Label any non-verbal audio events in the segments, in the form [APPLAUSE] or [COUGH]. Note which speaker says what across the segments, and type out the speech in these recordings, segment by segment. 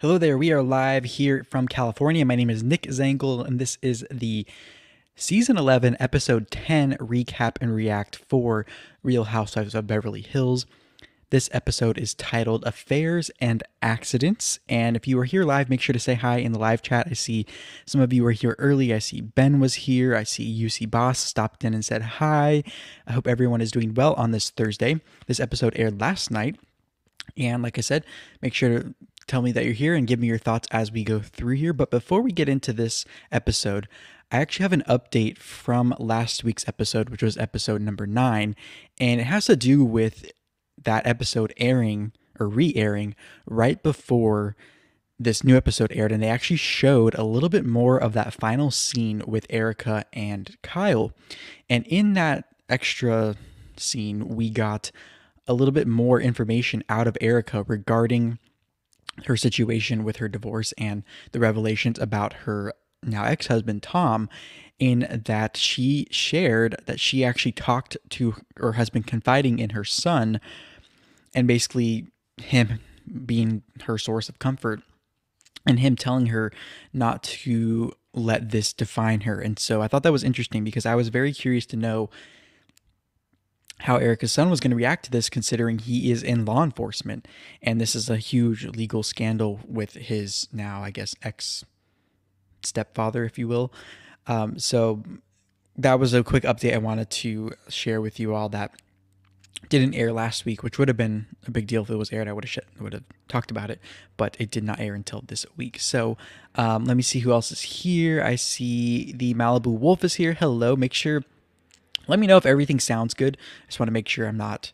Speaker 1: Hello there. We are live here from California. My name is Nick Zangle, and this is the season 11, episode 10 recap and react for Real Housewives of Beverly Hills. This episode is titled Affairs and Accidents. And if you are here live, make sure to say hi in the live chat. I see some of you were here early. I see Ben was here. I see UC Boss stopped in and said hi. I hope everyone is doing well on this Thursday. This episode aired last night. And like I said, make sure to tell me that you're here and give me your thoughts as we go through here. But before we get into this episode, I actually have an update from last week's episode, which was episode number nine, and it has to do with that episode airing or re airing right before this new episode aired. And they actually showed a little bit more of that final scene with Erica and Kyle. And in that extra scene, we got a little bit more information out of Erica regarding her situation with her divorce and the revelations about her now ex husband, Tom, in that she shared that she actually talked to has been confiding in her son and basically him being her source of comfort and him telling her not to let this define her. And so I thought that was interesting because I was very curious to know how Erica's son was going to react to this, considering he is in law enforcement. And this is a huge legal scandal with his now, I guess, ex stepfather, if you will. Um, so that was a quick update I wanted to share with you all that didn't air last week, which would have been a big deal if it was aired. I would have would have talked about it, but it did not air until this week. So um, let me see who else is here. I see the Malibu Wolf is here. Hello. Make sure let me know if everything sounds good. I just want to make sure I'm not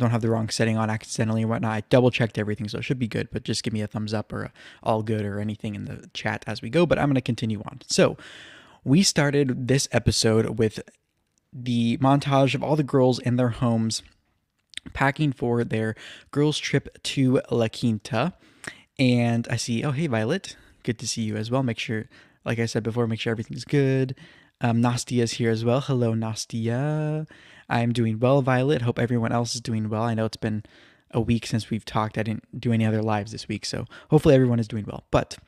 Speaker 1: don't have the wrong setting on accidentally and whatnot. I double checked everything, so it should be good. But just give me a thumbs up or all good or anything in the chat as we go. But I'm going to continue on. So we started this episode with the montage of all the girls in their homes packing for their girls' trip to La Quinta. And I see, oh, hey, Violet. Good to see you as well. Make sure, like I said before, make sure everything's good. Um, Nastia is here as well. Hello, Nastia. I'm doing well, Violet. Hope everyone else is doing well. I know it's been a week since we've talked. I didn't do any other lives this week, so hopefully everyone is doing well. But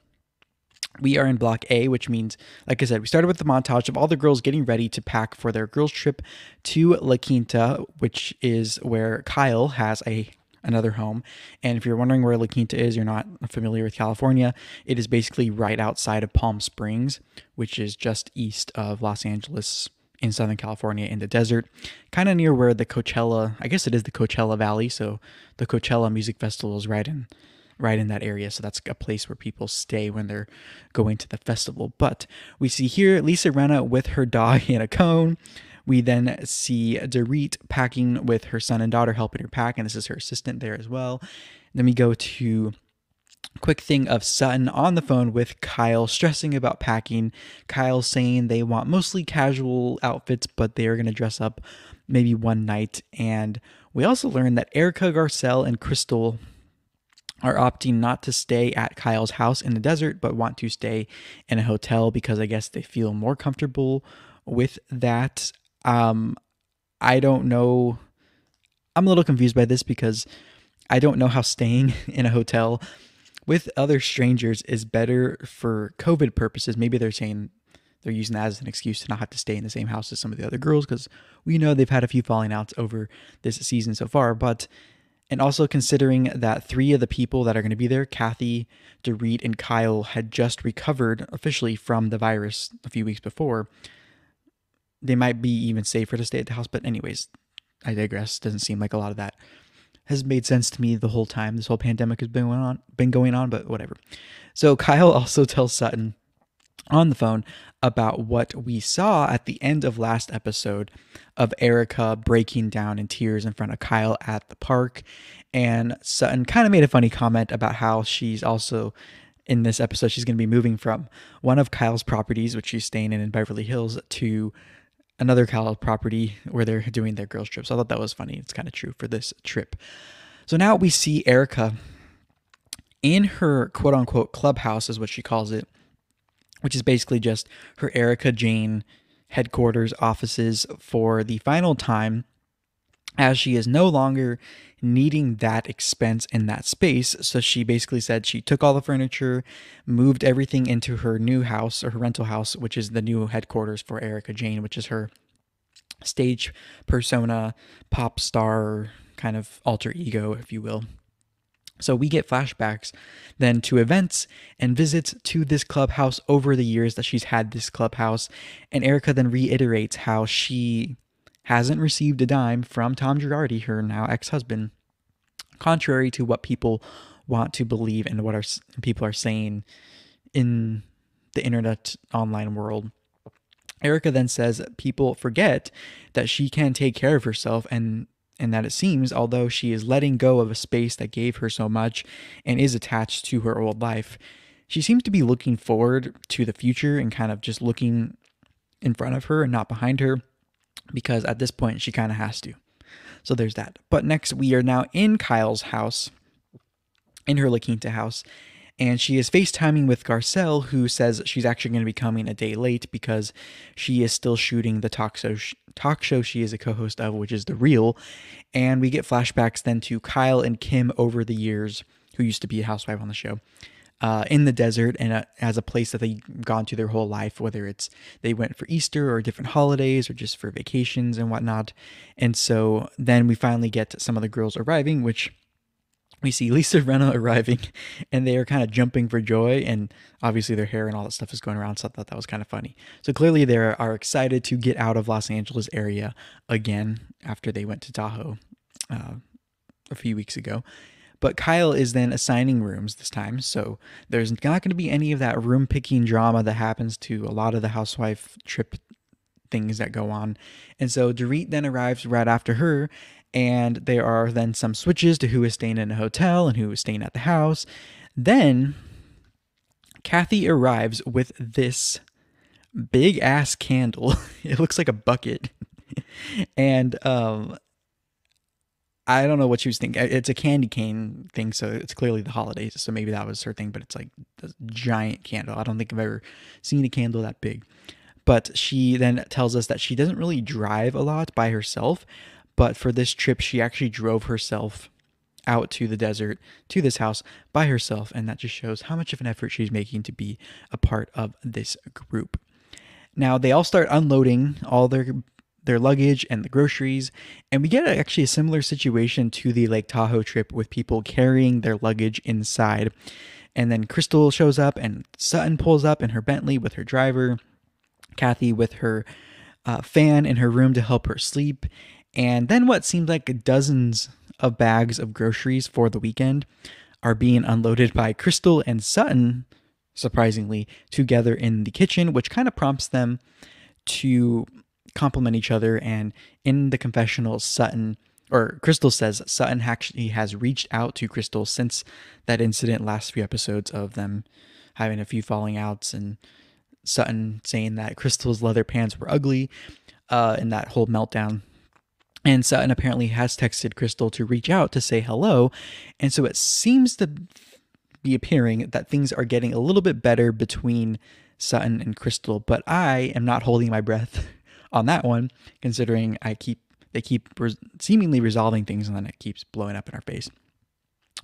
Speaker 1: we are in block A, which means, like I said, we started with the montage of all the girls getting ready to pack for their girls' trip to La Quinta, which is where Kyle has a another home. And if you're wondering where La Quinta is, you're not familiar with California, it is basically right outside of Palm Springs, which is just east of Los Angeles in Southern California in the desert, kind of near where the Coachella, I guess it is the Coachella Valley. So the Coachella Music Festival is right in right in that area. So that's a place where people stay when they're going to the festival. But we see here Lisa Rinna with her dog [LAUGHS] in a cone. We then see Dorit packing with her son and daughter, helping her pack, and this is her assistant there as well. Then we go to quick thing of Sutton on the phone with Kyle, stressing about packing. Kyle saying they want mostly casual outfits, but they are going to dress up maybe one night. And we also learned that Erica Garcelle and Crystal are opting not to stay at Kyle's house in the desert, but want to stay in a hotel because I guess they feel more comfortable with that. Um, I don't know. I'm a little confused by this because I don't know how staying [LAUGHS] in a hotel with other strangers is better for COVID purposes. Maybe they're saying they're using that as an excuse to not have to stay in the same house as some of the other girls because we know they've had a few falling outs over this season so far. But and also considering that three of the people that are going to be there, Kathy, Dorit, and Kyle, had just recovered officially from the virus a few weeks before, they might be even safer to stay at the house. But anyways, I digress. Doesn't seem like a lot of that has made sense to me the whole time. This whole pandemic has been going on, been going on, but whatever. So Kyle [LAUGHS] also tells Sutton on the phone about what we saw at the end of last episode of Erica breaking down in tears in front of Kyle at the park. And Sutton kind of made a funny comment about how she's also in this episode, she's going to be moving from one of Kyle's properties, which she's staying in in Beverly Hills, to another Cal property where they're doing their girls' trip. So I thought that was funny. It's kind of true for this trip. So now we see Erica in her quote unquote clubhouse, is what she calls it, which is basically just her Erica Jane headquarters offices for the final time as she is no longer needing that expense in that space. So she basically said she took all the furniture, moved everything into her new house or her rental house, which is the new headquarters for Erica Jane, which is her stage persona, pop star kind of alter ego, if you will. So we get flashbacks then to events and visits to this clubhouse over the years that she's had this clubhouse. And Erica then reiterates how she hasn't received a dime from Tom Girardi, her now ex husband, contrary to what people want to believe and what people are saying in the internet online world. Erica then says people forget that she can take care of herself and and that it seems although she is letting go of a space that gave her so much and is attached to her old life, she seems to be looking forward to the future and kind of just looking in front of her and not behind her because at this point she kind of has to. So there's that. But next, we are now in Kyle's house, in her La Quinta house, and she is FaceTiming with Garcelle, who says she's actually going to be coming a day late because she is still shooting the talk show, talk show she is a co host of, which is The Real. And we get flashbacks then to Kyle and Kim over the years, who used to be a housewife on the show uh, in the desert and uh, as a place that they've gone to their whole life, whether it's they went for Easter or different holidays or just for vacations and whatnot. And so then we finally get some of the girls arriving, which we see Lisa [LAUGHS] Rinna arriving and they are kind of jumping for joy. And obviously their hair and all that stuff is going around. So I thought that was kind of funny. So clearly they are excited to get out of Los Angeles area again after they went to Tahoe uh, a few weeks ago. But Kyle is then assigning rooms this time, so there's not going to be any of that room picking drama that happens to a lot of the housewife trip things that go on. And so Dorit then arrives right after her, and there are then some switches to who is staying in a hotel and who is staying at the house. Then Kathy arrives with this big ass candle. [LAUGHS] it looks like a bucket. [LAUGHS] and um I don't know what she was thinking. It's a candy cane thing, so it's clearly the holidays. So maybe that was her thing, but it's like a giant candle. I don't think I've ever seen a candle that big. But she then tells us that she doesn't really drive a lot by herself, but for this trip, she actually drove herself out to the desert to this house by herself. And that just shows how much of an effort she's making to be a part of this group. Now, they all start unloading all their their luggage and the groceries. And we get actually a similar situation to the Lake Tahoe trip with people carrying their luggage inside. And then Crystal shows up and Sutton pulls up in her Bentley with her driver, Kathy with her uh, fan in her room to help her sleep. And then what seems like dozens of bags of groceries for the weekend are being unloaded by Crystal and Sutton, surprisingly, together in the kitchen, which kind of prompts them to complement each other. And in the confessional, Sutton or Crystal says Sutton actually has reached out to Crystal since that incident last few episodes of them having a few falling outs and Sutton saying that Crystal's leather pants were ugly uh, in that whole meltdown. And Sutton apparently has texted Crystal to reach out to say hello. And so it seems to be appearing that things are getting a little bit better between Sutton and Crystal, but I am not holding my breath [LAUGHS] on that one, considering I keep they keep seemingly resolving things and then it keeps blowing up in our face.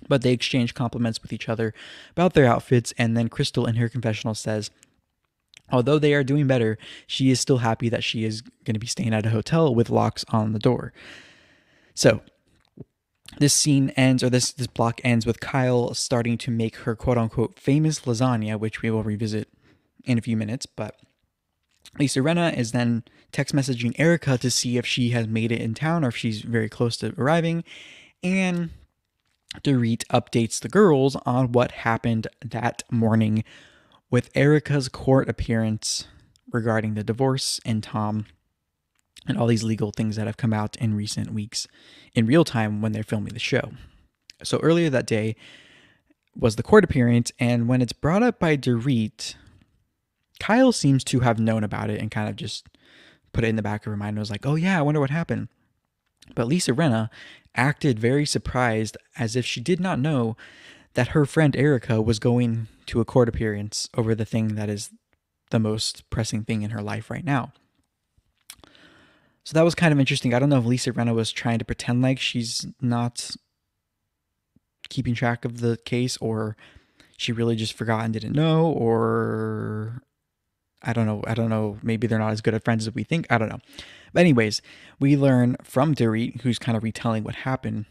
Speaker 1: But they exchange compliments with each other about their outfits, and then Crystal in her confessional says, although they are doing better, she is still happy that she is going to be staying at a hotel with locks on the door. So this scene ends, or this this block ends with Kyle starting to make her quote unquote famous lasagna, which we will revisit in a few minutes. But Lisa Rinna is then text messaging Erica to see if she has made it in town or if she's very close to arriving. And Dorit updates the girls on what happened that morning with Erica's court appearance regarding the divorce and Tom and all these legal things that have come out in recent weeks in real time when they're filming the show. So earlier that day was the court appearance, and when it's brought up by Dorit, Kyle seems to have known about it and kind of just put it in the back of her mind and was like, oh yeah, I wonder what happened. But Lisa Rinna acted very surprised as if she did not know that her friend Erica was going to a court appearance over the thing that is the most pressing thing in her life right now. So that was kind of interesting. I don't know if Lisa Rinna was trying to pretend like she's not keeping track of the case or she really just forgot and didn't know or I don't know. I don't know. Maybe they're not as good at friends as we think. I don't know. But anyways, we learn from Dorit, who's kind of retelling what happened,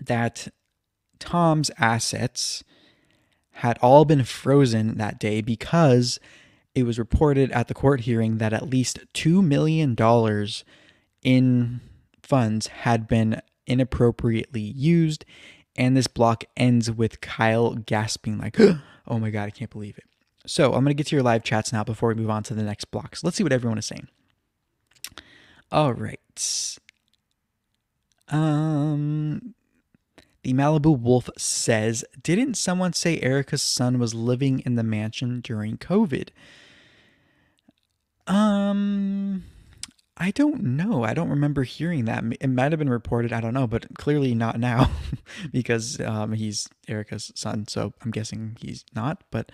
Speaker 1: that Tom's assets had all been frozen that day because it was reported at the court hearing that at least $2 million in funds had been inappropriately used. And this block ends with Kyle gasping, like, [GASPS] oh my God, I can't believe it. So I'm going to get to your live chats now before we move on to the next blocks. Let's see what everyone is saying. All right. Um, the Malibu Wolf says, Didn't someone say Erica's son was living in the mansion during COVID? Um, I don't know. I don't remember hearing that. It might have been reported. I don't know, but clearly not now [LAUGHS] because um, he's Erica's son. So I'm guessing he's not. But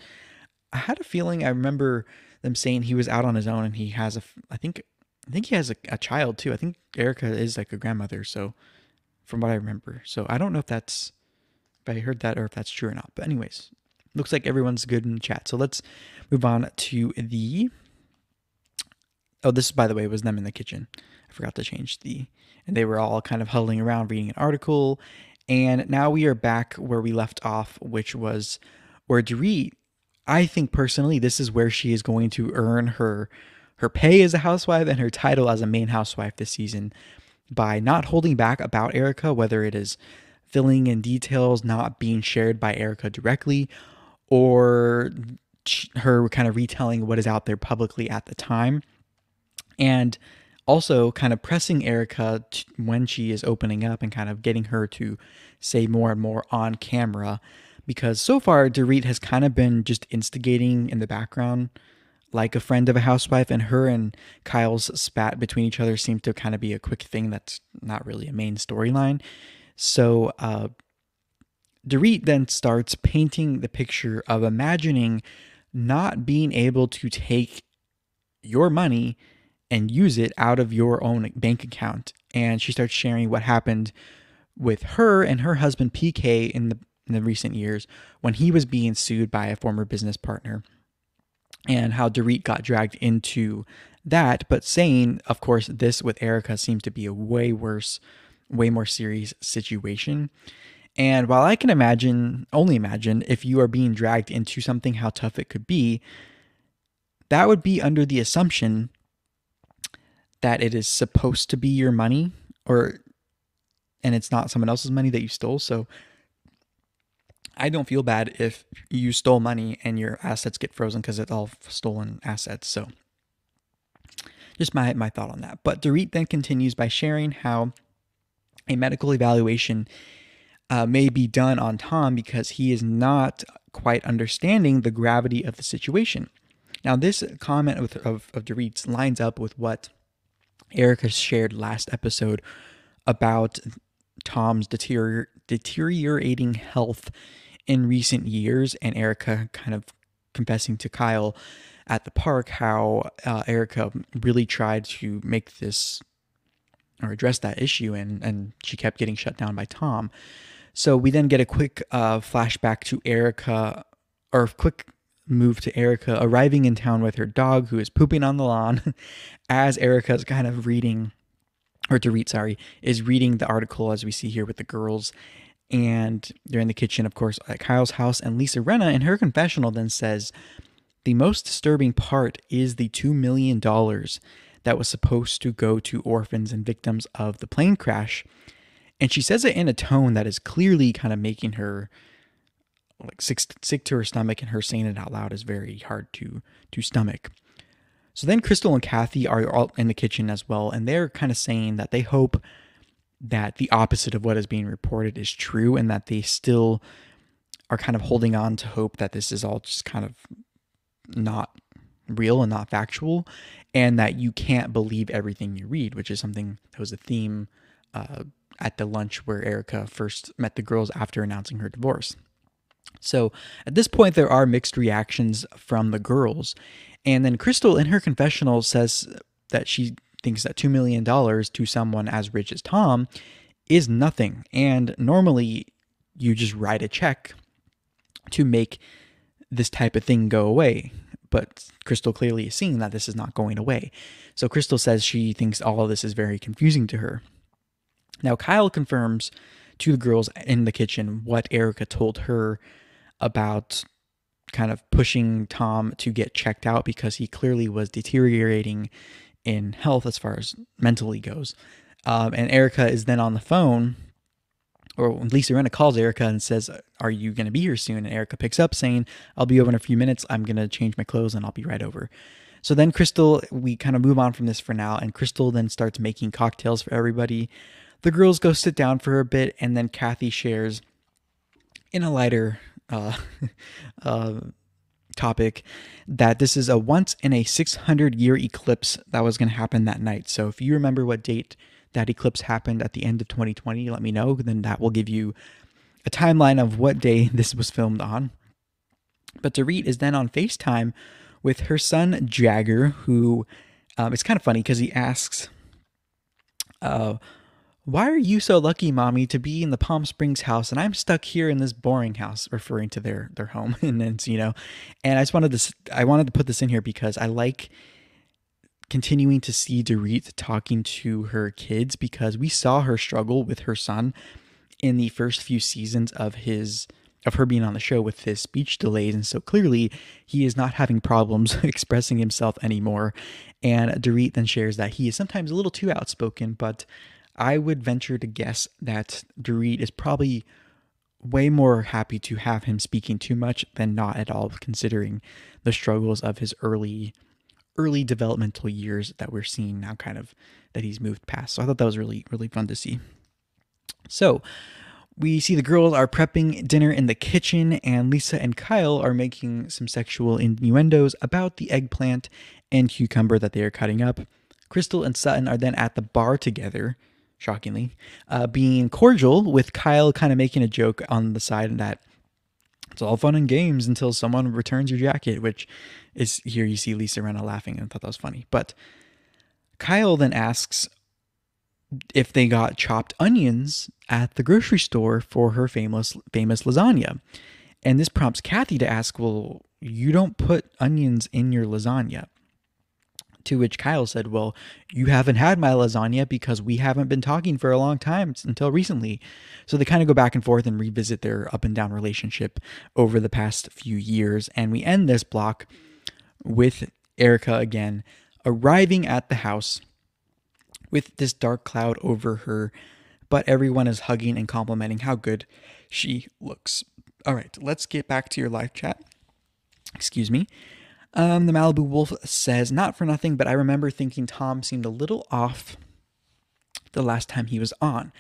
Speaker 1: I had a feeling I remember them saying he was out on his own and he has a, I think, I think he has a, a child too. I think Erica is like a grandmother. So from what I remember. So I don't know if that's if I heard that or if that's true or not. But anyways, looks like everyone's good in chat. So let's move on to the Oh, this by the way was them in the kitchen. I forgot to change the and they were all kind of huddling around reading an article. And now we are back where we left off, which was where Dorit, I think personally, this is where she is going to earn her her pay as a housewife and her title as a main housewife this season by not holding back about Erica, whether it is filling in details not being shared by Erica directly or her kind of retelling what is out there publicly at the time. And also kind of pressing Erica when she is opening up and kind of getting her to say more and more on camera. Because so far, Dorit has kind of been just instigating in the background like a friend of a housewife, and her and Kyle's spat between each other seemed to kind of be a quick thing that's not really a main storyline. So, uh, Dorit then starts painting the picture of imagining not being able to take your money and use it out of your own bank account. And she starts sharing what happened with her and her husband PK in the in the recent years when he was being sued by a former business partner and how Dorit got dragged into that, but saying, of course, this with Erica seems to be a way worse, way more serious situation. And while I can imagine, only imagine, if you are being dragged into something, how tough it could be, that would be under the assumption that it is supposed to be your money or and it's not someone else's money that you stole. So I don't feel bad if you stole money and your assets get frozen because it's all stolen assets. So just my, my thought on that. But Dorit then continues by sharing how a medical evaluation uh, may be done on Tom because he is not quite understanding the gravity of the situation. Now, this comment of, of, Dorit's lines up with what Erica shared last episode about Tom's deterior- deteriorating health in recent years, and Erica kind of confessing to Kyle at the park how uh, Erica really tried to make this or address that issue, and and she kept getting shut down by Tom. So we then get a quick uh, flashback to Erica, or quick move to Erica arriving in town with her dog who is pooping on the lawn, [LAUGHS] as Erica's kind of reading, or Dorit sorry, is reading the article as we see here with the girls and they're in the kitchen, of course, at Kyle's house. And Lisa Rinna, in her confessional, then says the most disturbing part is the $2 million that was supposed to go to orphans and victims of the plane crash. And she says it in a tone that is clearly kind of making her like sick, sick to her stomach, and her saying it out loud is very hard to to stomach. So then Crystal and Kathy are all in the kitchen as well, and they're kind of saying that they hope that the opposite of what is being reported is true and that they still are kind of holding on to hope that this is all just kind of not real and not factual and that you can't believe everything you read which is something that was a theme uh, at the lunch where erica first met the girls after announcing her divorce. So at this point there are mixed reactions from the girls. And then crystal in her confessional says that she thinks that $2 million to someone as rich as Tom is nothing. And normally you just write a check to make this type of thing go away. But Crystal clearly is seeing that this is not going away. So Crystal says she thinks all of this is very confusing to her. Now, Kyle confirms to the girls in the kitchen what Erica told her about kind of pushing Tom to get checked out because he clearly was deteriorating in health as far as mentally goes. Um, and Erica is then on the phone, or Lisa Rinna calls Erica and says, Are you going to be here soon? And Erica picks up saying, I'll be over in a few minutes. I'm going to change my clothes and I'll be right over. So then Crystal, we kind of move on from this for now, and Crystal then starts making cocktails for everybody. The girls go sit down for a bit, and then Kathy shares in a lighter uh, [LAUGHS] uh, topic that this is a once in a 600 year eclipse that was going to happen that night. So if you remember what date that eclipse happened at the end of 2020, let me know. Then that will give you a timeline of what day [LAUGHS] this was filmed on. But Dorit is then on FaceTime with her son Jagger, who um, it's kind of funny because he asks, uh, why are you so lucky, mommy, to be in the Palm Springs house and I'm stuck here in this boring house, referring to their their home [LAUGHS] in Encino. And I just wanted to I wanted to put this in here because I like continuing to see Dorit talking to her kids because we saw her struggle with her son in the first few seasons of his of her being on the show with his speech delays and so clearly he is not having problems [LAUGHS] expressing himself anymore and Dorit then shares that he is sometimes a little too outspoken but I would venture to guess that Dorit is probably way more happy to have him speaking too much than not at all, considering the struggles of his early early developmental years that we're seeing now kind of that he's moved past. So I thought that was really, really fun to see. So we see the girls are prepping dinner in the kitchen, and Lisa and Kyle are making some sexual innuendos about the eggplant and cucumber that they are cutting up. Crystal and Sutton are then at the bar together, shockingly, uh, being cordial with Kyle kind of making a joke on the side that it's all fun and games until someone returns your jacket, which is here you see Lisa Rinna laughing and thought that was funny. But Kyle then asks if they got chopped onions at the grocery store for her famous famous lasagna. And this prompts Kathy to ask, well, you don't put onions in your lasagna. To which Kyle said, Well, you haven't had my lasagna because we haven't been talking for a long time until recently. So they kind of go back and forth and revisit their up and down relationship over the past few years. And we end this block with Erica again arriving at the house with this dark cloud over her, but everyone is hugging and complimenting how good she looks. All right, let's get back to your live chat. Excuse me. Um, the Malibu Wolf says, Not for nothing, but I remember thinking Tom seemed a little off the last time he was on.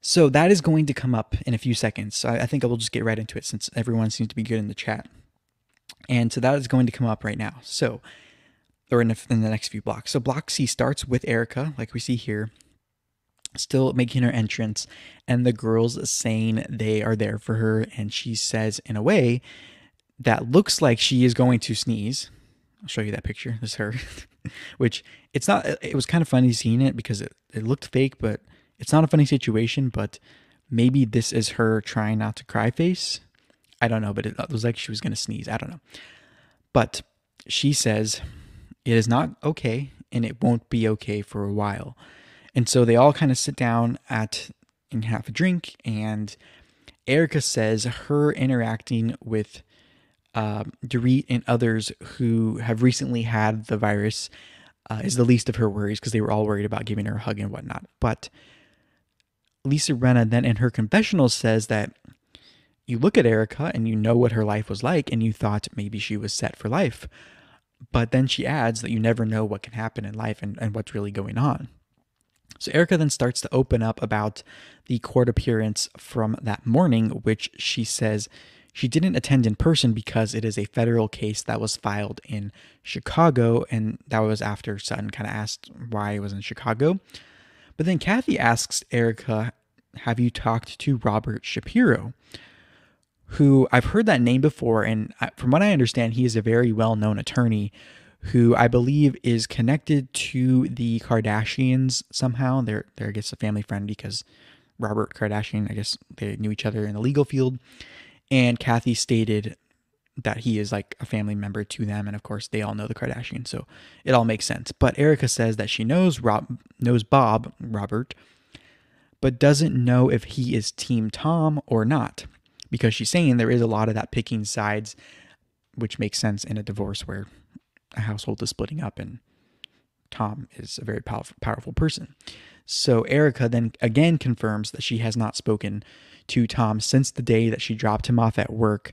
Speaker 1: So that is going to come up in a few seconds. So I, I think I will just get right into it since everyone seems to be good in the chat. And so that is going to come up right now. So, or in in the next few blocks. So block C starts with Erica, like we see here, still making her entrance, and the girls saying they are there for her. And she says, in a way, that looks like she is going to sneeze. I'll show you that picture. This is her, [LAUGHS] which it's not. It was kind of funny seeing it because it, it looked fake, but it's not a funny situation. But maybe this is her trying not to cry face. I don't know, but it, was like she was going to sneeze. I don't know. But she says it is not okay and it won't be okay for a while. And so they all kind of sit down at and have a drink. And Erica says her interacting with uh, Dorit and others who have recently had the virus uh, is the least of her worries because they were all worried about giving her a hug and whatnot. But Lisa Rinna then in her confessional says that you look at Erica and you know what her life was like and you thought maybe she was set for life. But then she adds that you never know what can happen in life and, and what's really going on. So Erica then starts to open up about the court appearance from that morning, which she says she didn't attend in person because it is a federal case that was filed in Chicago, and that was after Sutton kind of asked why it was in Chicago. But then Kathy asks Erica, Have you talked to Robert Shapiro? Who I've heard that name before, and from what I understand, he is a very well known attorney who I believe is connected to the Kardashians somehow. They're they're I guess a family friend because Robert Kardashian, I guess they knew each other in the legal field. And Kathy stated that he is like a family member to them and of course they all know the Kardashians so it all makes sense but Erica says that she knows Rob knows Bob Robert but doesn't know if he is team Tom or not because she's saying there is a lot of that picking sides which makes sense in a divorce where a household is splitting up and Tom is a very powerful, powerful person. So Erica then again confirms that she has not spoken to Tom since the day that she dropped him off at work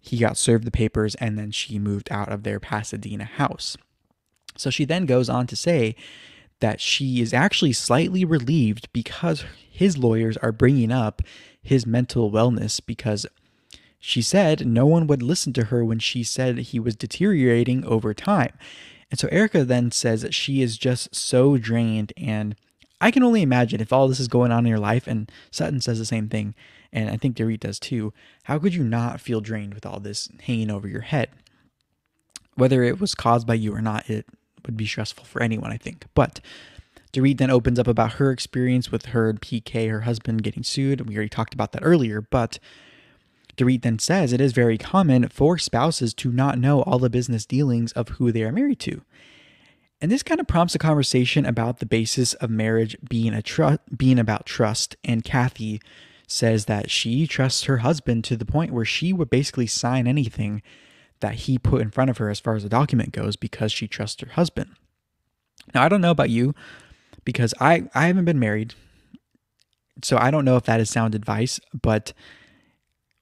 Speaker 1: he got served the papers and then she moved out of their Pasadena house. So she then goes on to say that she is actually slightly relieved because his lawyers are bringing up his mental wellness because she said no one would listen to her when she said he was deteriorating over time. And so Erica then says that she is just so drained. And I can only imagine if all this is going on in your life, and Sutton says the same thing, and I think Dorit does too, how could you not feel drained with all this hanging over your head? Whether it was caused by you or not, it would be stressful for anyone, I think. But Dorit then opens up about her experience with her and PK, her husband, getting sued. And we already talked about that earlier. But Dorit then says it is very common for spouses to not know all the business dealings of who they are married to. And this kind of prompts a conversation about the basis of marriage being a tr- being about trust. And Kathy says that she trusts her husband to the point where she would basically sign anything that he put in front of her as far as the document goes because she trusts her husband. Now, I don't know about you because I, I haven't been married. So I don't know if that is sound advice, but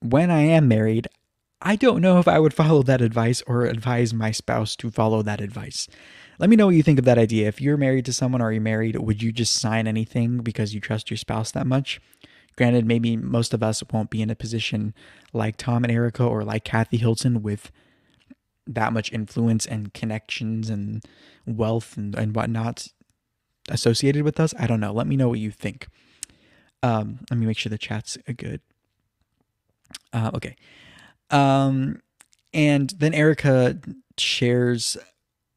Speaker 1: when I am married, I don't know if I would follow that advice or advise my spouse to follow that advice. Let me know what you think of that idea. If you're married to someone or you're married, would you just sign anything because you trust your spouse that much? Granted, maybe most of us won't be in a position like Tom and Erica or like Kathy Hilton with that much influence and connections and wealth and, and whatnot associated with us. I don't know. Let me know what you think. Um, let me make sure the chat's good. Uh, okay. Um, and then Erica shares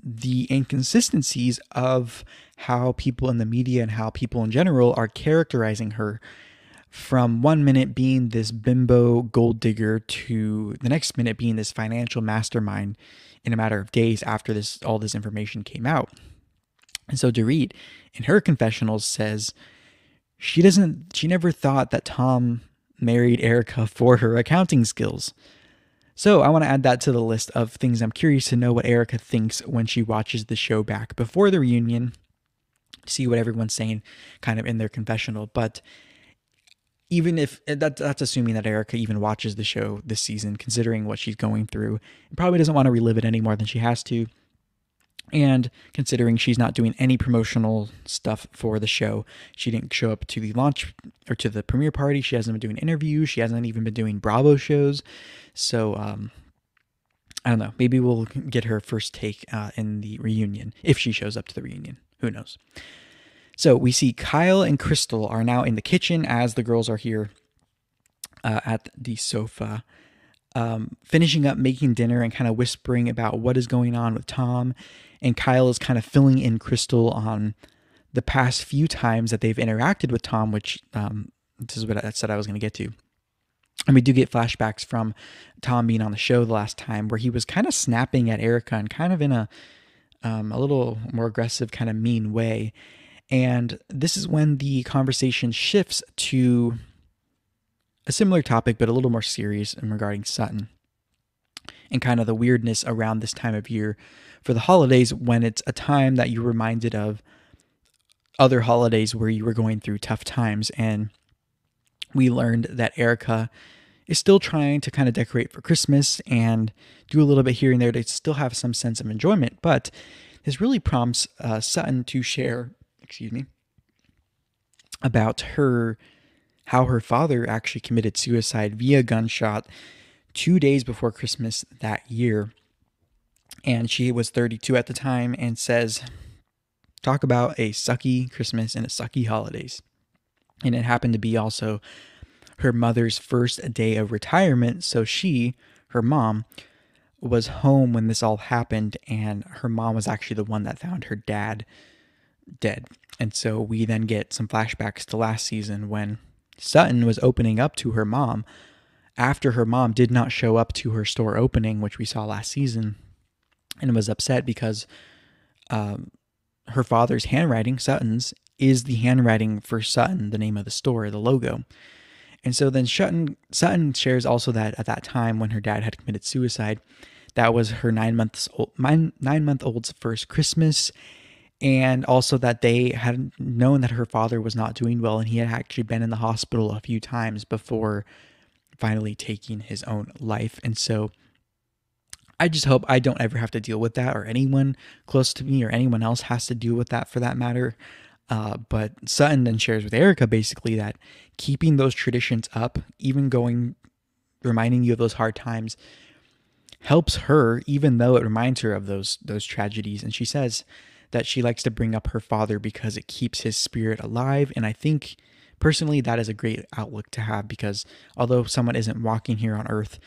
Speaker 1: the inconsistencies of how people in the media and how people in general are characterizing her from one minute being this bimbo gold digger to the next minute being this financial mastermind in a matter of days after this all this information came out. And so Dorit in her confessionals says she doesn't she never thought that Tom married Erica [LAUGHS] for her accounting skills. So I want to add that to the list of things I'm curious to know what Erica thinks when she watches the show back before the reunion, see what everyone's saying kind of in their confessional. But even if eh, that, that's assuming that Erica even watches the show this season, considering what she's going through, probably doesn't want to relive it any more than she has to. And considering she's not doing any promotional stuff for the show, she didn't show up to the launch or to the premiere party. She hasn't been doing interviews. She hasn't even been doing Bravo shows. So, um, I don't know. Maybe we'll get her first take uh, in the reunion if she shows up to the reunion. Who knows? So we see Kyle and Crystal are now in the kitchen as the girls are here uh, at the sofa, um, finishing up making dinner and kind of whispering about what is going on with Tom. And Kyle is kind of filling in Crystal on the past few times that they've interacted with Tom, which um, this is what I said I was going to get to. And we do get flashbacks from Tom being on the show the last time where he was kind of snapping at Erica and kind of in a um, a little more aggressive, kind of mean way. And this is when the conversation shifts to a similar topic, but a little more serious and regarding Sutton and kind of the weirdness around this time of year for the holidays when it's a time that you're reminded of other holidays where you were going through tough times. And we learned that Erica is still trying to kind of decorate for Christmas and do a little bit here and there to still have some sense of enjoyment. But this really prompts uh, Sutton to share excuse me, about her how her father actually committed suicide via gunshot two days before Christmas that year. And she was 32 at the time and says, Talk about a sucky Christmas and a sucky holidays. And it happened to be also her mother's first day of retirement. So she, her mom, was home when this all happened, and her mom was actually the one that found her dad dead. And so we then get some flashbacks to last season when Sutton was opening up to her mom after her mom did not show up to her store opening, which we saw last season, and was upset because um, her father's handwriting, Sutton's, is the handwriting for Sutton, the name of the store, the logo. And so then Sutton, Sutton shares also that at that time when her dad had committed suicide, that was her nine months old, nine, nine month old's first Christmas, and also that they had known that her father was not doing well, and he had actually been in the hospital a few times before finally taking his own life. And so I just hope I don't ever have to deal with that, or anyone close to me, or anyone else has to deal with that for that matter. Uh, but Sutton then shares with Erica basically that keeping those traditions up, even going, reminding you of those hard times, helps her, even though it reminds her of those those tragedies. And she says that she likes to bring up her father because it keeps his spirit alive. And I think personally that is a great outlook to have because although someone isn't walking here on earth,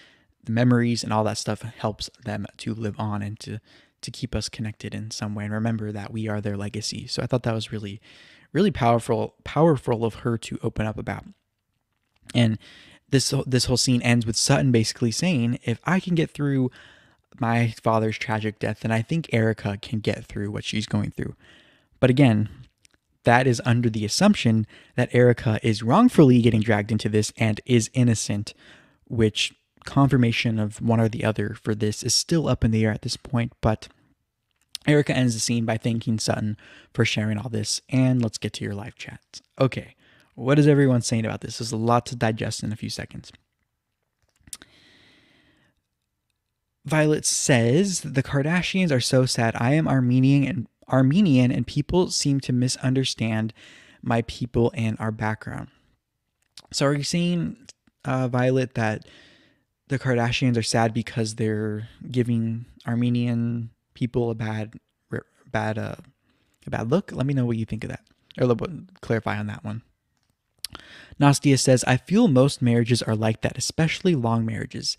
Speaker 1: the memories and all that stuff helps them to live on and to to keep us connected in some way and remember that we are their legacy. So I thought that was really really powerful powerful of her to open up about. And this this whole scene ends with Sutton basically saying, "If I can get through my father's tragic death, then I think Erica can get through what she's going through." But again, that is under the assumption that Erica is wrongfully getting dragged into this and is innocent, which confirmation of one or the other for this is still up in the air at this point, but Erica ends the scene by thanking Sutton for sharing all this, and let's get to your live chats. Okay, what is everyone saying about this? There's a lot to digest in a few seconds. Violet says the Kardashians are so sad. I am Armenian and Armenian and people seem to misunderstand my people and our background. So are you saying, uh, Violet, that the Kardashians are sad because they're giving Armenian people a bad, bad, uh, a bad look? Let me know what you think of that, or clarify on that one. Nastia says, I feel most marriages are like that, especially long marriages.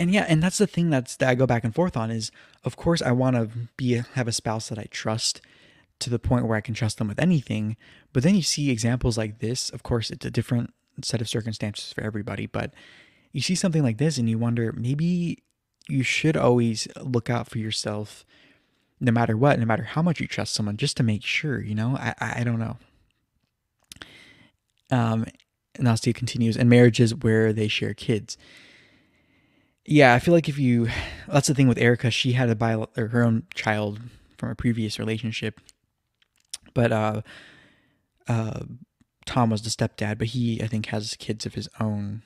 Speaker 1: And yeah, and that's the thing that's that I go back and forth on is of course I want to be have a spouse that I trust to the point where I can trust them with anything. But then you see examples like this. Of course, it's a different set of circumstances for everybody, but you see something like this and you wonder maybe you should always look out for yourself no matter what, no matter how much you trust someone, just to make sure, you know? I, I, don't know. Um, Nastia continues, and marriages where they share kids. Yeah, I feel like if you, that's the thing with Erica, she had a bio, or her own child from a previous relationship, but uh, uh, Tom was the stepdad, but he, I think, has kids of his own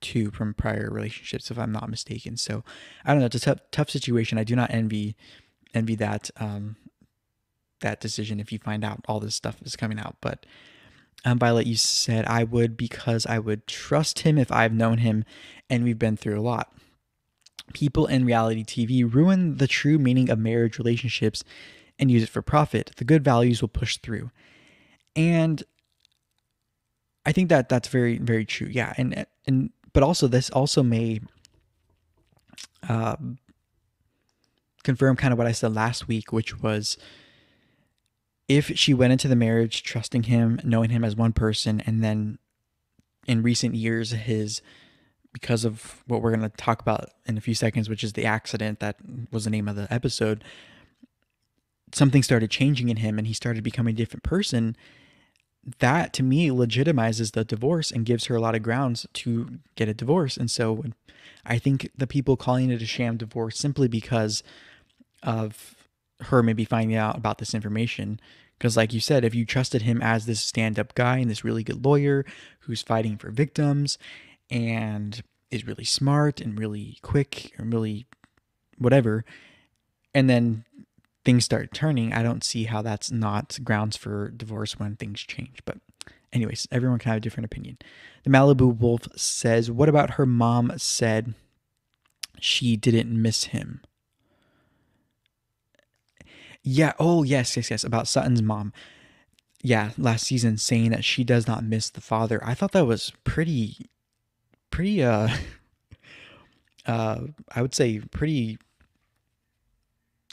Speaker 1: too from prior relationships, if I'm not mistaken. So I don't know. It's a tough, tough situation. I do not envy envy that um, that decision if you find out all this stuff is coming out. But um, Violet, you said I would because I would trust him if I've known him, and we've been through a lot. People in reality TV ruin the true meaning of marriage relationships and use it for profit. The good values will push through, and I think that that's very very true. Yeah, and and but also this also may uh, confirm kind of what I said last week, which was if she went into the marriage trusting him, knowing him as one person, and then in recent years, his because of what we're going to talk about in a few seconds, which is the accident that was the name of the episode, something started changing in him and he started becoming a different person that to me legitimizes the divorce and gives her a lot of grounds to get a divorce. And so I think the people calling it a sham divorce simply because of her maybe finding out about this information. Because, like you said, if you trusted him as this stand up guy and this really good lawyer who's fighting for victims and is really smart and really quick and really whatever, and then things start turning, I don't see how that's not grounds for divorce when things change. But, anyways, everyone can have a different opinion. The Malibu Wolf says, What about her mom said she didn't miss him? Yeah. Oh, yes, yes, yes. About Sutton's mom. Yeah, last season saying that she does not miss the father. I thought that was pretty, pretty, uh, [LAUGHS] uh, I would say pretty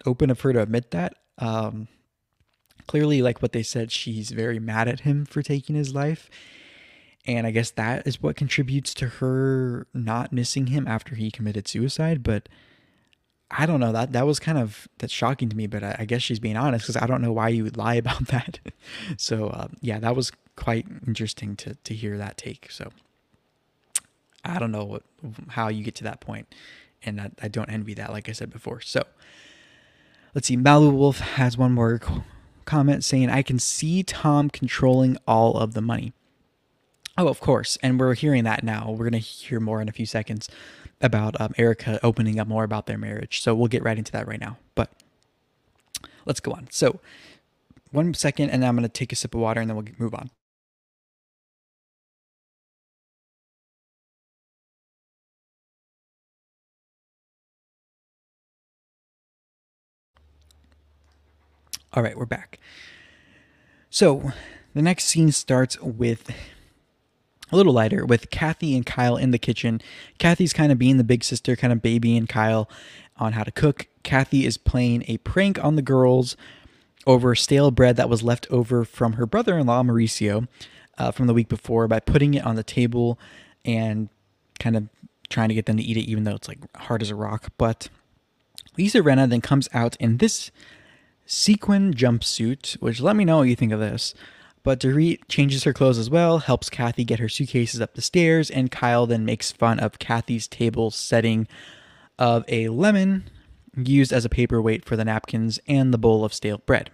Speaker 1: open of her to admit that. Um, clearly, like what they said, she's very mad at him for taking his life. And I guess that is what contributes to her not missing him after he committed suicide. But I don't know that that was kind of that's shocking to me. But I, I guess she's being honest because I don't know why you would lie [LAUGHS] about that. so uh, yeah, that was quite interesting to to hear that take. So I don't know what, how you get to that point, and I, I don't envy that. Like I said before. So let's see. Malibu Wolf has one more comment saying, "I can see Tom controlling all of the money." Oh, of course. And we're hearing that now. We're to hear more in a few seconds about um, Erika opening up more about their marriage. So we'll get right into that right now. But let's go on. So, one second, and I'm going to take a sip of water and then we'll move on. All right, we're back. So, the next scene starts with a little lighter with Kathy and Kyle in the kitchen. Kathy's kind of being the big sister, kind of babying Kyle on how to cook. Kathy is playing a prank on the girls over stale bread that was left over from her brother in law, Mauricio, uh, from the week before by putting it on the table and kind of trying to get them to eat it, even though it's like hard as a rock. But Lisa Rinna then comes out in this sequin jumpsuit, which let me know what you think of this. But Dorit changes her clothes as well, helps Kathy get her suitcases up the stairs, and Kyle then makes fun of Kathy's table setting of a lemon used as a paperweight for the napkins and the bowl of stale bread.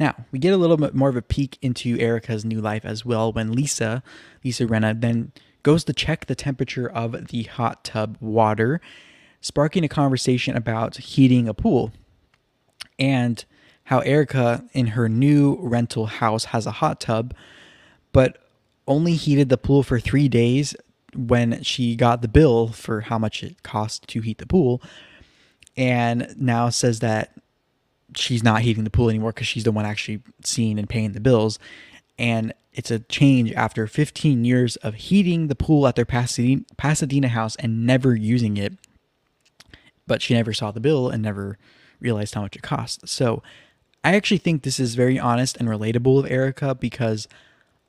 Speaker 1: Now, we get a little bit more of a peek into Erika's new life as well when Lisa, Lisa Rinna, then goes to check the temperature of the hot tub water, sparking a conversation about heating a pool. And how Erika in her new rental house has a hot tub, but only heated the pool for three days when she got the bill for how much it cost to heat the pool. And now says that she's not heating the pool anymore because she's the one actually seeing and paying the bills. And it's a change after 15 years of heating the pool at their Pasadena, Pasadena house and never using it. But she never saw the bill and never realized how much it cost. So I actually think this is very honest and relatable of Erika because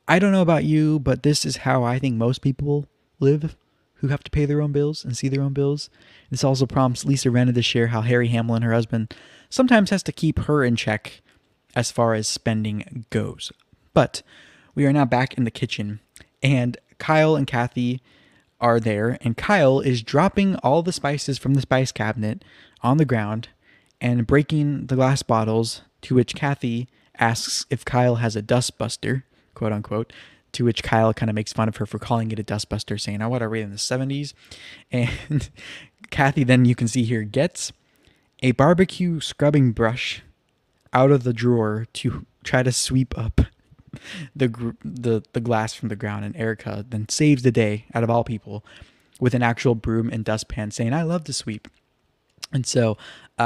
Speaker 1: I don't know about you, but this is how I think most people live who have to pay their own bills and see their own bills. This also prompts Lisa Rinna to share how Harry Hamlin, her husband, sometimes has to keep her in check as far as spending goes. But we are now back in the kitchen, and Kyle and Kathy are there, and Kyle is dropping all the spices from the spice cabinet on the ground and breaking the glass bottles to which Kathy asks if Kyle has a dustbuster, quote unquote, to which Kyle kind of makes fun of her for calling it a dustbuster, saying, Oh, what are we in the 70s? [LAUGHS] And Kathy, then you can see here, gets a barbecue scrubbing brush out of the drawer to try to sweep up [LAUGHS] the the the glass from the ground. And Erika then saves the day out of all people with an actual broom and dustpan saying I love to sweep. And so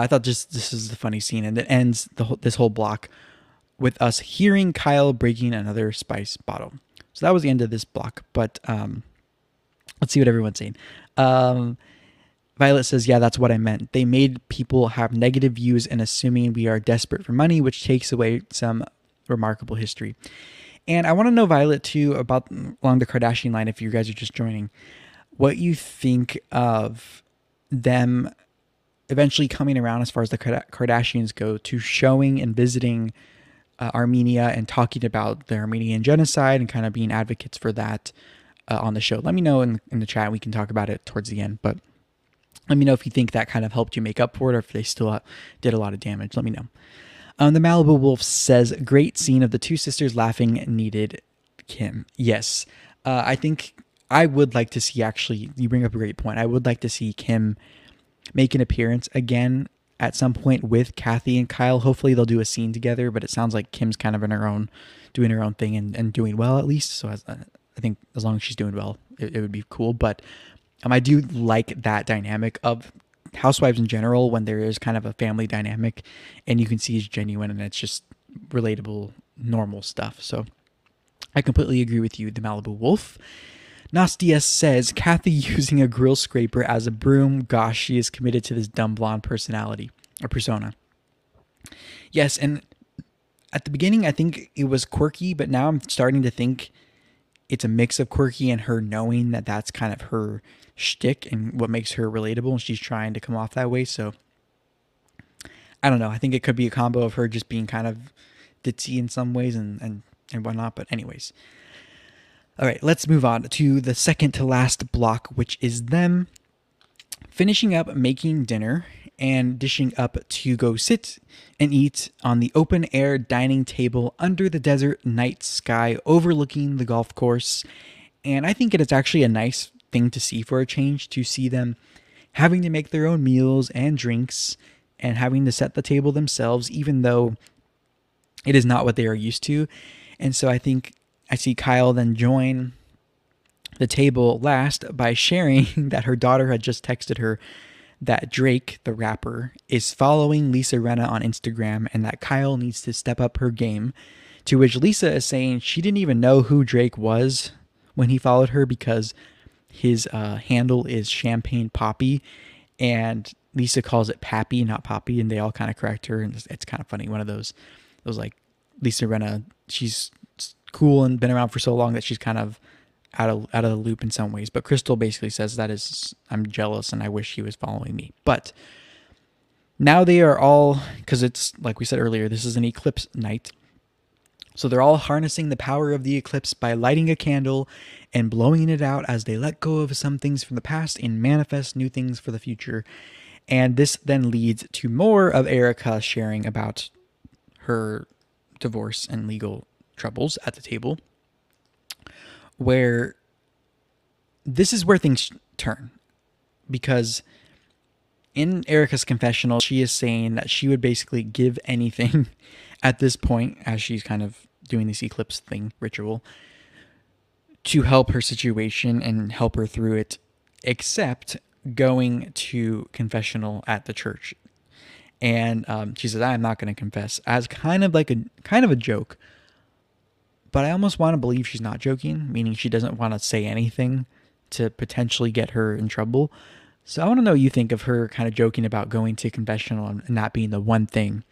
Speaker 1: I thought just this is the funny scene, and it ends the whole, this whole block with us hearing Kyle breaking another spice bottle. So that was the end of this block. But um, let's see what everyone's saying. Um, Violet says, "Yeah, that's what I meant. They made people have negative views and assuming we are desperate for money, which takes away some remarkable history." And I want to know, Violet, too, about along the Kardashian line. If you guys are just joining, what you think of them eventually coming around as far as the Kardashians go to showing and visiting uh, Armenia and talking about the Armenian genocide and kind of being advocates for that uh, on the show. Let me know in, in the chat. We can talk about it towards the end. But let me know if you think that kind of helped you make up for it or if they still uh, did a lot of damage. Let me know. Um, the Malibu Wolf says, great scene of the two sisters laughing needed Kim. Yes. Uh, I think I would like to see actually, you bring up a great point. I would like to see Kim make an appearance again at some point with Kathy and Kyle. Hopefully they'll do a scene together, but it sounds like Kim's kind of in her own, doing her own thing and, and doing well at least. So as, I think as long as she's doing well, it, it would be cool. But um, I do like that dynamic of housewives in general when there is kind of a family dynamic and you can see it's genuine and it's just relatable, normal stuff. So I completely agree with you, the Malibu Wolf. Nastia says Kathy [LAUGHS] using a grill scraper as a broom. Gosh, she is committed to this dumb blonde personality or persona. Yes, and at the beginning I think it was quirky, but now I'm starting to think it's a mix of quirky and her knowing that that's kind of her shtick and what makes her relatable, and she's trying to come off that way. So I don't know. I think it could be a combo of her just being kind of ditzy in some ways and and and whatnot. But anyways, all right, let's move on to the second to last block, which is them finishing up making dinner and dishing up to go sit and eat on the open air dining table under the desert night sky overlooking the golf course. And I think it is actually a nice thing to see for a change to see them having to make their own meals and drinks and having to set the table themselves, even though it is not what they are used to. And so I think I see Kyle then join the table last by sharing [LAUGHS] that her daughter had just texted her that Drake, the rapper, is following Lisa Rinna on Instagram and that Kyle needs to step up her game. To which Lisa is saying she didn't even know who Drake was when he followed her because his uh, handle is Champagne Poppy, and Lisa calls it Pappy, not Poppy, and they all kind of correct her, and it's, it's kind of funny. One of those, those like Lisa Rinna, she's cool and been around for so long that she's kind of out of out of the loop in some ways. But Crystal basically says that is I'm jealous and I wish he was following me. But now they are all because it's like we said earlier, this is an eclipse night. So they're all harnessing the power of the eclipse by lighting a candle and blowing it out as they let go of some things from the past and manifest new things for the future. And this then leads to more of Erika sharing about her divorce and legal troubles at the table where this is where things turn because in Erika's confessional, she is saying that she would basically give anything [LAUGHS] at this point, as she's kind of doing this eclipse thing ritual, to help her situation and help her through it, except going to confessional at the church. And um, she says, "I'm not going to confess," as kind of like a kind of a joke but I almost want to believe she's not joking, meaning she doesn't want to say anything to potentially get her in trouble. So I want to know what you think of her kind of joking about going to confessional and not being the one thing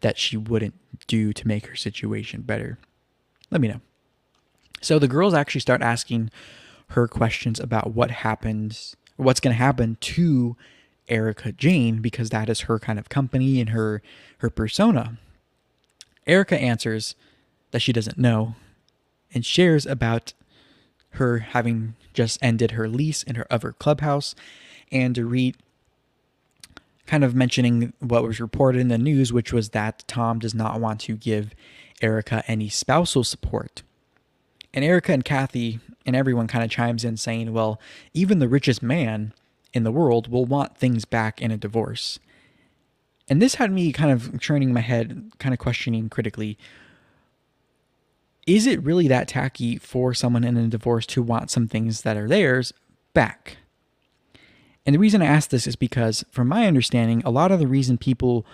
Speaker 1: that she wouldn't do to make her situation better. Let me know. So the girls actually start asking her questions about what happens, what's going to happen to Erika Jayne because that is her kind of company and her her persona. Erika answers that she doesn't know and shares about her having just ended her lease in her other clubhouse and Dorit kind of mentioning what was reported in the news which was that Tom does not want to give Erika any spousal support. And Erika and Kathy and everyone kind of chimes in saying, well, even the richest man in the world will want things back in a divorce. And this had me kind of turning my head, kind of questioning critically is it really that tacky for someone in a divorce to want some things that are theirs back? And the reason I ask this is because, from my understanding, a lot of the reason people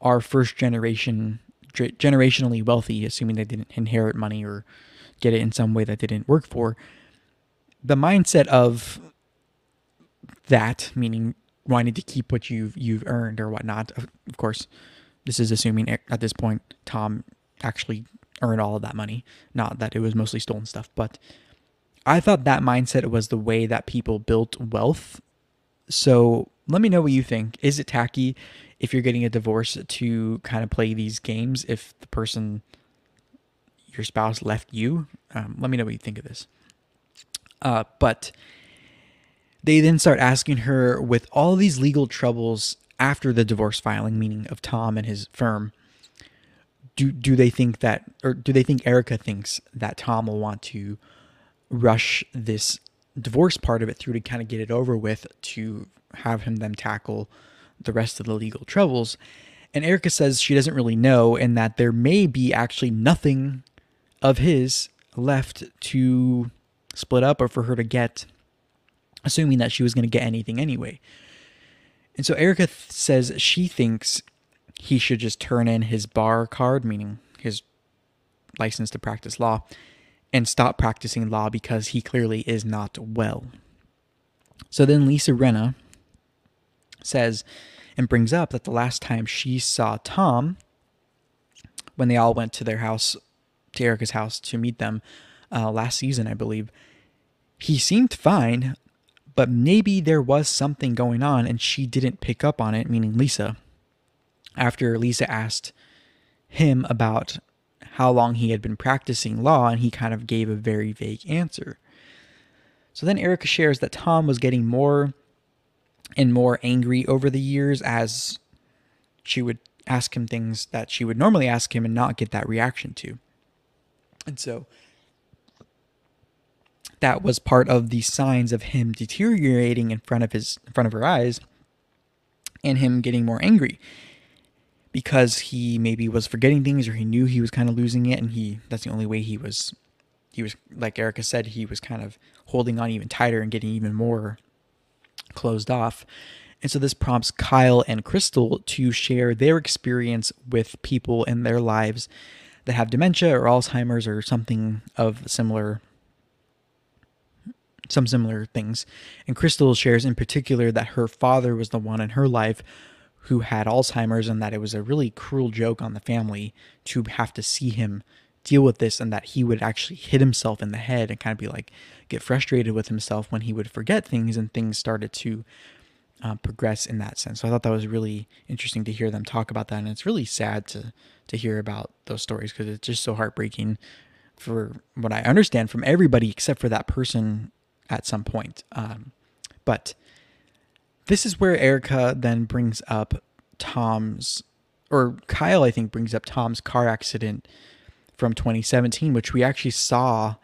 Speaker 1: are first generation, generationally wealthy, assuming they didn't inherit money or get it in some way that they didn't work for, the mindset of that, meaning wanting to keep what you've you've earned or whatnot. Of course, this is assuming at this point Tom actually earn all of that money. Not that it was mostly stolen stuff, but I thought that mindset was the way that people built wealth. So let me know what you think. Is it tacky if you're getting a divorce to kind of play these games if the person, your spouse, left you? Um, let me know what you think of this. Uh, but they then start asking her with all these legal troubles after the divorce filing, meaning of Tom and his firm do do they think that or do they think Erika thinks that Tom will want to rush this divorce part of it through to kind of get it over with to have him then tackle the rest of the legal troubles? And Erika says she doesn't really know and that there may be actually nothing of his left to split up or for her to get assuming that she was going to get anything anyway. And so Erika th- says she thinks he should just turn in his bar card, meaning his license to practice law, and stop practicing law because he clearly is not well. So then Lisa Rinna says and brings up that the last time she saw Tom, when they all went to their house, to Erika's house to meet them uh, last season, I believe, he seemed fine, but maybe there was something going on and she didn't pick up on it, meaning Lisa. After Lisa asked him about how long he had been practicing law, and he kind of gave a very vague answer. So then Erika shares that Tom was getting more and more angry over the years as she would ask him things that she would normally ask him and not get that reaction to. And so that was part of the signs of him deteriorating in front of his in front of her eyes and him getting more angry because he maybe was forgetting things or he knew he was kind of losing it and he that's the only way he was he was like Erika said he was kind of holding on even tighter and getting even more closed off. And so this prompts Kyle and Crystal to share their experience with people in their lives that have dementia or Alzheimer's or something of similar some similar things. And Crystal shares in particular that her father was the one in her life who had Alzheimer's and that it was a really cruel joke on the family to have to see him deal with this and that he would actually hit himself in the head and kind of be like get frustrated with himself when he would forget things and things started to uh, progress in that sense. So I thought that was really interesting to hear them talk about that and it's really sad to to hear about those stories because it's just so heartbreaking for what I understand from everybody except for that person at some point. Um, but this is where Erika then brings up Tom's, or Kyle, I think, brings up Tom's car accident from 2017, which we actually saw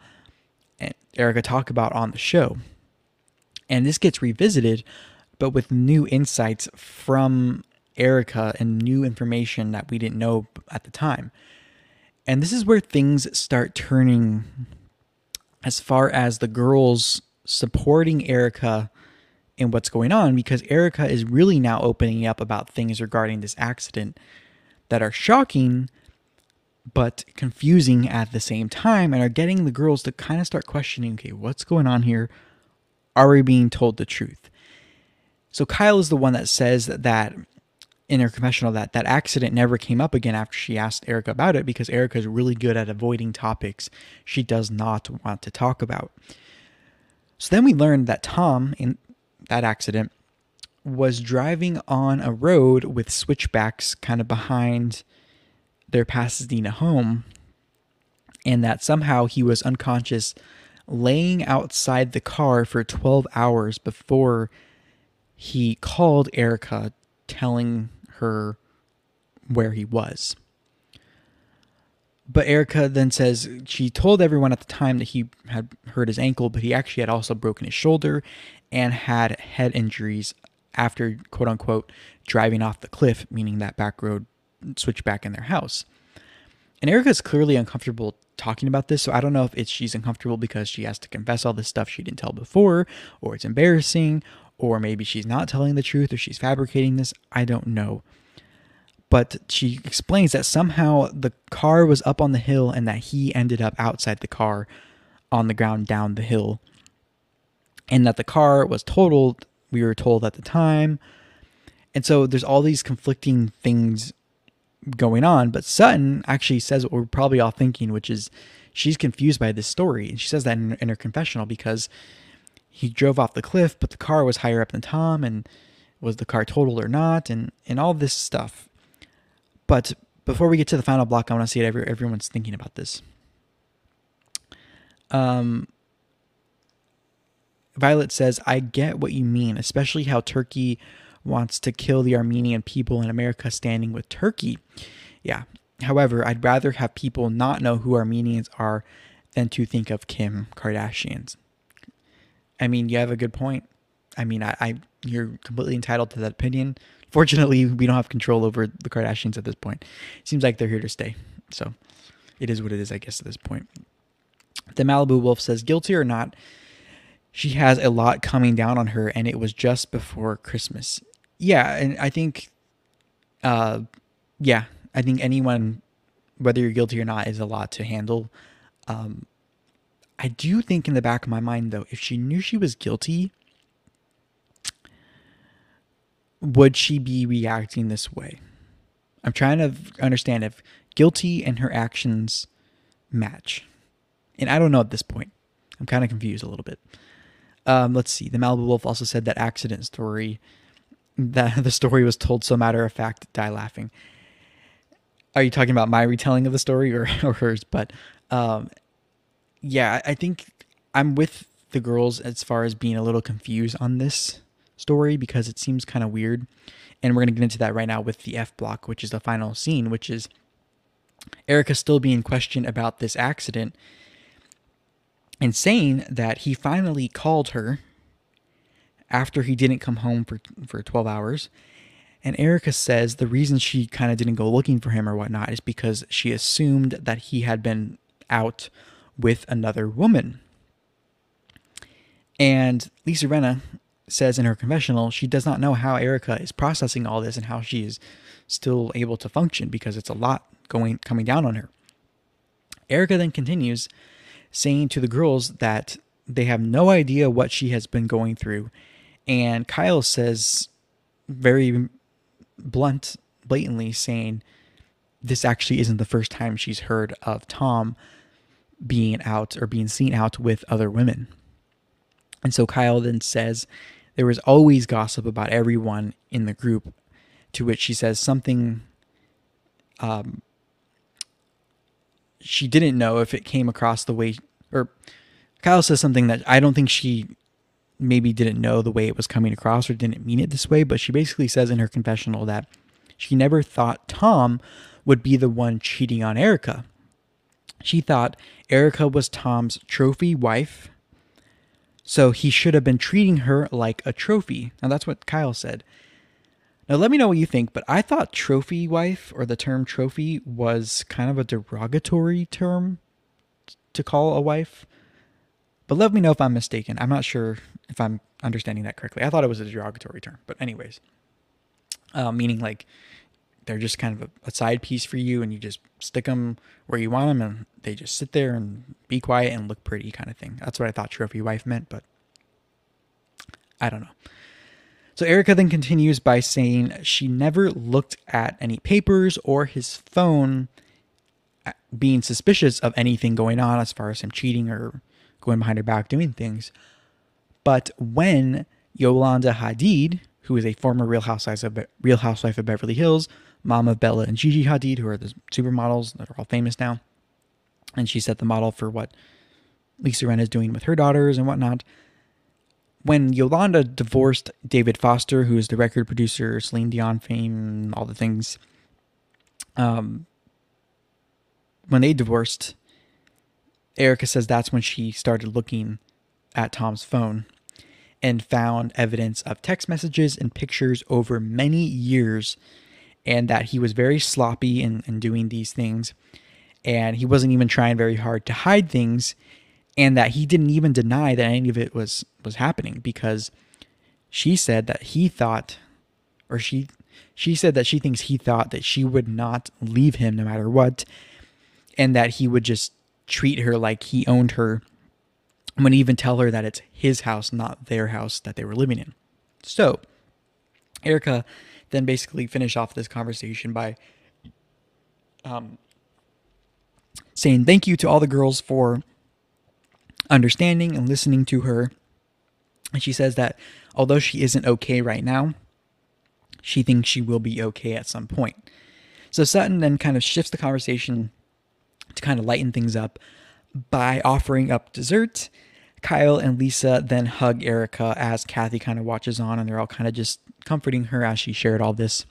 Speaker 1: Erika talk about on the show. And this gets revisited, but with new insights from Erika and new information that we didn't know at the time. And this is where things start turning as far as the girls supporting Erika in what's going on because Erika is really now opening up about things regarding this accident that are shocking but confusing at the same time and are getting the girls to kind of start questioning okay, what's going on here? Are we being told the truth? So Kyle is the one that says that in her confessional that that accident never came up again after she asked Erika about it because Erika is really good at avoiding topics she does not want to talk about. So then we learned that Tom in that accident was driving on a road with switchbacks kind of behind their Pasadena home, and that somehow he was unconscious laying outside the car for 12 hours before he called Erika, telling her where he was. But Erika then says she told everyone at the time that he had hurt his ankle, but he actually had also broken his shoulder and had head injuries after quote unquote driving off the cliff, meaning that back road switchback in their house. And Erika's clearly uncomfortable talking about this, so I don't know if it's she's uncomfortable because she has to confess all this stuff she didn't tell before, or it's embarrassing, or maybe she's not telling the truth, or she's fabricating this. I don't know. But she explains that somehow the car was up on the hill and that he ended up outside the car on the ground down the hill and that the car was totaled, we were told at the time. And so there's all these conflicting things going on. But Sutton actually says what we're probably all thinking, which is she's confused by this story. And she says that in, in her confessional because he drove off the cliff, but the car was higher up than Tom. And was the car totaled or not? And, and all this stuff. But before we get to the final block, I want to see if everyone's thinking about this. Um, Violet says, I get what you mean, especially how Turkey wants to kill the Armenian people in America standing with Turkey. Yeah. However, I'd rather have people not know who Armenians are than to think of Kim Kardashians. I mean, you have a good point. I mean, I, I you're completely entitled to that opinion. Fortunately, we don't have control over the Kardashians at this point. It seems like they're here to stay. So it is what it is, I guess, at this point. The Malibu Wolf says, guilty or not, she has a lot coming down on her, and it was just before Christmas. Yeah, and I think, uh, yeah, I think anyone, whether you're guilty or not, is a lot to handle. Um, I do think in the back of my mind, though, if she knew she was guilty, would she be reacting this way? I'm trying to understand if guilty and her actions match. And I don't know at this point. I'm kind of confused a little bit. Um, let's see. The Malibu Wolf also said that accident story, that [LAUGHS] the story was told so matter of fact, die laughing. Are you talking about my retelling of the story or, [LAUGHS] or hers? But um, yeah, I think I'm with the girls as far as being a little confused on this story because it seems kind of weird. And we're going to get into that right now with the F block, which is the final scene, which is Erika still being questioned about this accident and saying that he finally called her after he didn't come home for, for 12 hours. And Erika says the reason she kind of didn't go looking for him or whatnot is because she assumed that he had been out with another woman. And Lisa Rinna says in her confessional she does not know how Erika is processing all this and how she is still able to function because it's a lot going coming down on her. Erika then continues saying to the girls that they have no idea what she has been going through and Kyle says very blunt blatantly saying this actually isn't the first time she's heard of Tom being out or being seen out with other women. And so Kyle then says there was always gossip about everyone in the group, to which she says something um, she didn't know if it came across the way, or Kyle says something that I don't think she maybe didn't know the way it was coming across or didn't mean it this way, but she basically says in her confessional that she never thought Tom would be the one cheating on Erika. She thought Erika was Tom's trophy wife so he should have been treating her like a trophy. Now that's what Kyle said. Now let me know what you think, but I thought trophy wife or the term trophy was kind of a derogatory term to call a wife. But let me know if I'm mistaken. I'm not sure if I'm understanding that correctly. I thought it was a derogatory term, but anyways, uh, meaning like they're just kind of a, a, side piece for you, and you just stick them where you want them, and they just sit there and be quiet and look pretty, kind of thing. That's what I thought trophy wife meant, but I don't know. So Erika then continues by saying she never looked at any papers or his phone, uh, being suspicious of anything going on as far as him cheating or going behind her back doing things. But when Yolanda Hadid, who is a former Real Housewife of, Real Housewife of Beverly Hills, mom of Bella and Gigi Hadid, who are the supermodels that are all famous now. And she set the model for what Lisa Rinna is doing with her daughters and whatnot. When Yolanda divorced David Foster, who is the record producer, Celine Dion fame, all the things, um, when they divorced, Erika says that's when she started looking at Tom's phone and found evidence of text messages and pictures over many years and that he was very sloppy in, in doing these things. And he wasn't even trying very hard to hide things and that he didn't even deny that any of it was was happening because she said that he thought or she she said that she thinks he thought that she would not leave him no matter what and that he would just treat her like he owned her. And even tell her that it's his house not their house that they were living in. So erika then basically finish off this conversation by um, saying thank you to all the girls for understanding and listening to her. And she says that although she isn't okay right now, she thinks she will be okay at some point. So Sutton then kind of shifts the conversation to kind of lighten things up by offering up dessert. Kyle and Lisa then hug Erika as Kathy kind of watches on, and they're all kind of just comforting her as she shared all this.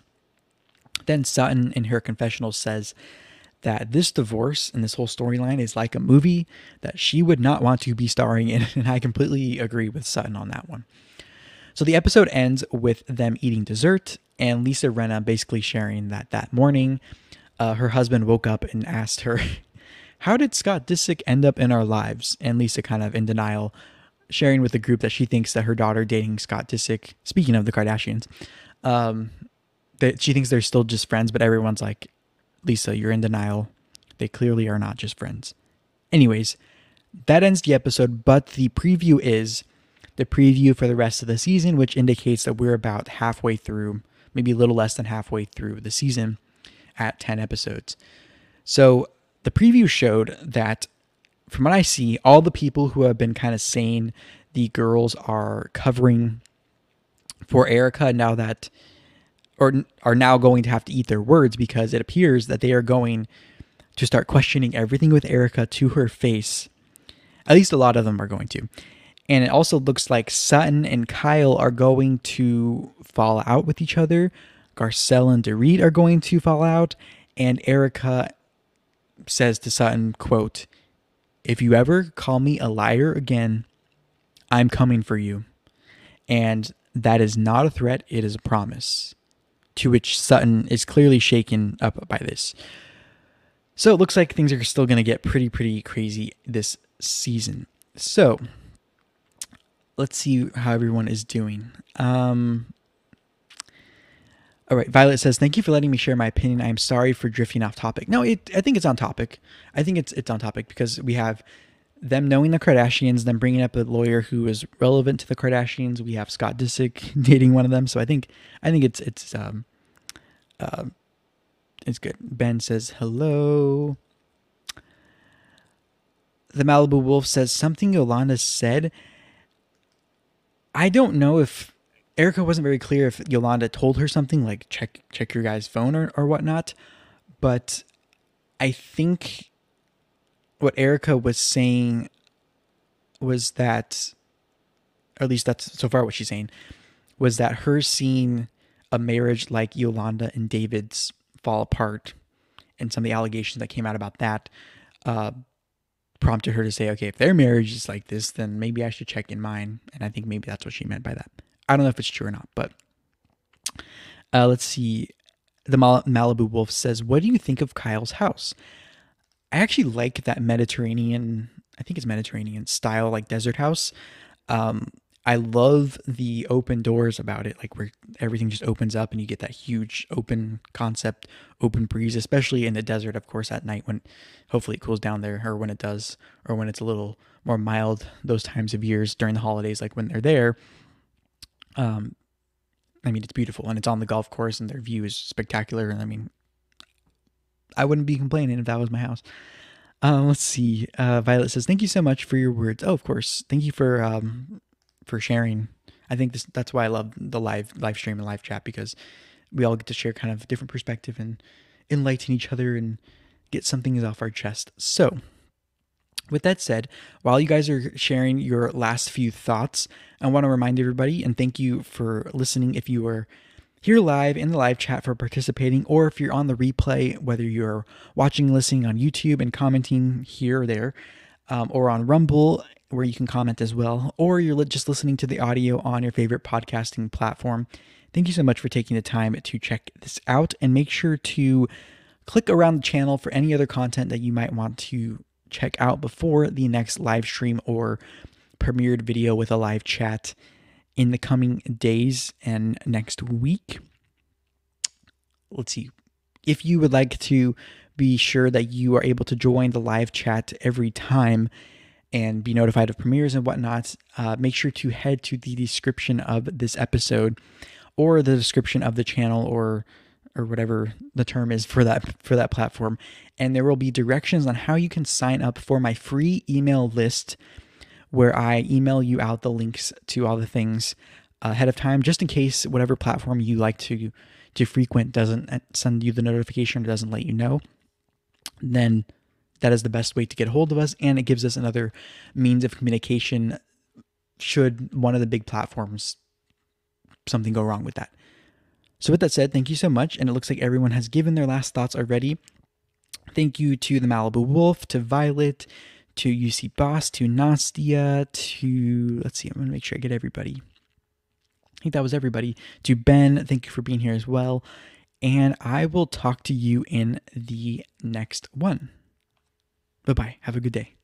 Speaker 1: Then Sutton, in her confessional, says that this divorce and this whole storyline is like a movie that she would not want to be starring in. [LAUGHS] And I completely agree with Sutton on that one. So the episode ends with them eating dessert and Lisa Rinna basically sharing that that morning uh, her husband woke up and asked her, [LAUGHS] How did Scott Disick end up in our lives? And Lisa, kind of in denial, sharing with the group that she thinks that her daughter dating Scott Disick, speaking of the Kardashians, um, that she thinks they're still just friends, but everyone's like, Lisa, you're in denial. They clearly are not just friends. Anyways, that ends the episode, but the preview is the preview for the rest of the season, which indicates that we're about halfway through, maybe a little less than halfway through the season at 10 episodes. So the preview showed that, from what I see, all the people who have been kind of saying the girls are covering for Erika now that, or are now going to have to eat their words because it appears that they are going to start questioning everything with Erika to her face. At least a lot of them are going to. And it also looks like Sutton and Kyle are going to fall out with each other. Garcelle and Dorit are going to fall out. And Erika says to Sutton, quote, If you ever call me a liar again, I'm coming for you. And that is not a threat, it is a promise. To which Sutton is clearly shaken up by this. So it looks like things are still going to get pretty, pretty crazy this season. So let's see how everyone is doing. Um, all right, Violet says, "Thank you for letting me share my opinion. I am sorry for drifting off topic. No, it, I think it's on topic. I think it's it's on topic because we have them knowing the Kardashians, them bringing up a lawyer who is relevant to the Kardashians. We have Scott Disick [LAUGHS] dating one of them. So I think I think it's it's um uh, it's good. Ben says hello. The Malibu Wolf says something Yolanda said. I don't know if Erika wasn't very clear if Yolanda told her something like check check your guy's phone or, or whatnot, but I think what Erika was saying was that, or at least that's so far what she's saying, was that her seeing a marriage like Yolanda and David's fall apart and some of the allegations that came out about that uh, prompted her to say, okay, if their marriage is like this, then maybe I should check in mine. And I think maybe that's what she meant by that. I don't know if it's true or not, but uh, let's see. The Mal- Malibu Wolf says, What do you think of Kyle's house? I actually like that Mediterranean, I think it's Mediterranean style, like desert house. Um, I love the open doors about it, like where everything just opens up and you get that huge open concept, open breeze, especially in the desert, of course, at night when hopefully it cools down there, or when it does, or when it's a little more mild those times of years during the holidays, like when they're there. Um, I mean, it's beautiful and it's on the golf course and their view is spectacular. And I mean, I wouldn't be complaining if that was my house. Um, let's see. Uh, Violet says, "Thank you so much for your words." Oh, of course. Thank you for um, for sharing. I think this that's why I love the live live stream and live chat because we all get to share kind of different perspective and enlighten each other and get something off our chest. So, with that said, while you guys are sharing your last few thoughts, I want to remind everybody and thank you for listening if you were here live in the live chat for participating, or if you're on the replay, whether you're watching, listening on YouTube and commenting here or there, um, or on Rumble where you can comment as well, or you're just listening to the audio on your favorite podcasting platform. Thank you so much for taking the time to check this out and make sure to click around the channel for any other content that you might want to check out before the next live stream or premiered video with a live chat in the coming days and next week. Let's see. If you would like to be sure that you are able to join the live chat every time and be notified of premieres and whatnot, uh, make sure to head to the description of this episode or the description of the channel or or whatever the term is for that for that platform and there will be directions on how you can sign up for my free email list where I email you out the links to all the things uh, ahead of time just in case whatever platform you like to to frequent doesn't uh, send you the notification or doesn't let you know then that is the best way to get a hold of us and it gives us another means of communication should one of the big platforms something go wrong with that. So with that said thank you so much and it looks like everyone has given their last thoughts already. Thank you to the malibu wolf to violet to uc boss to nastia to let's see i'm gonna make sure i get everybody i think that was everybody to ben thank you for being here as well and i will talk to you in the next one Bye bye. Have a good day.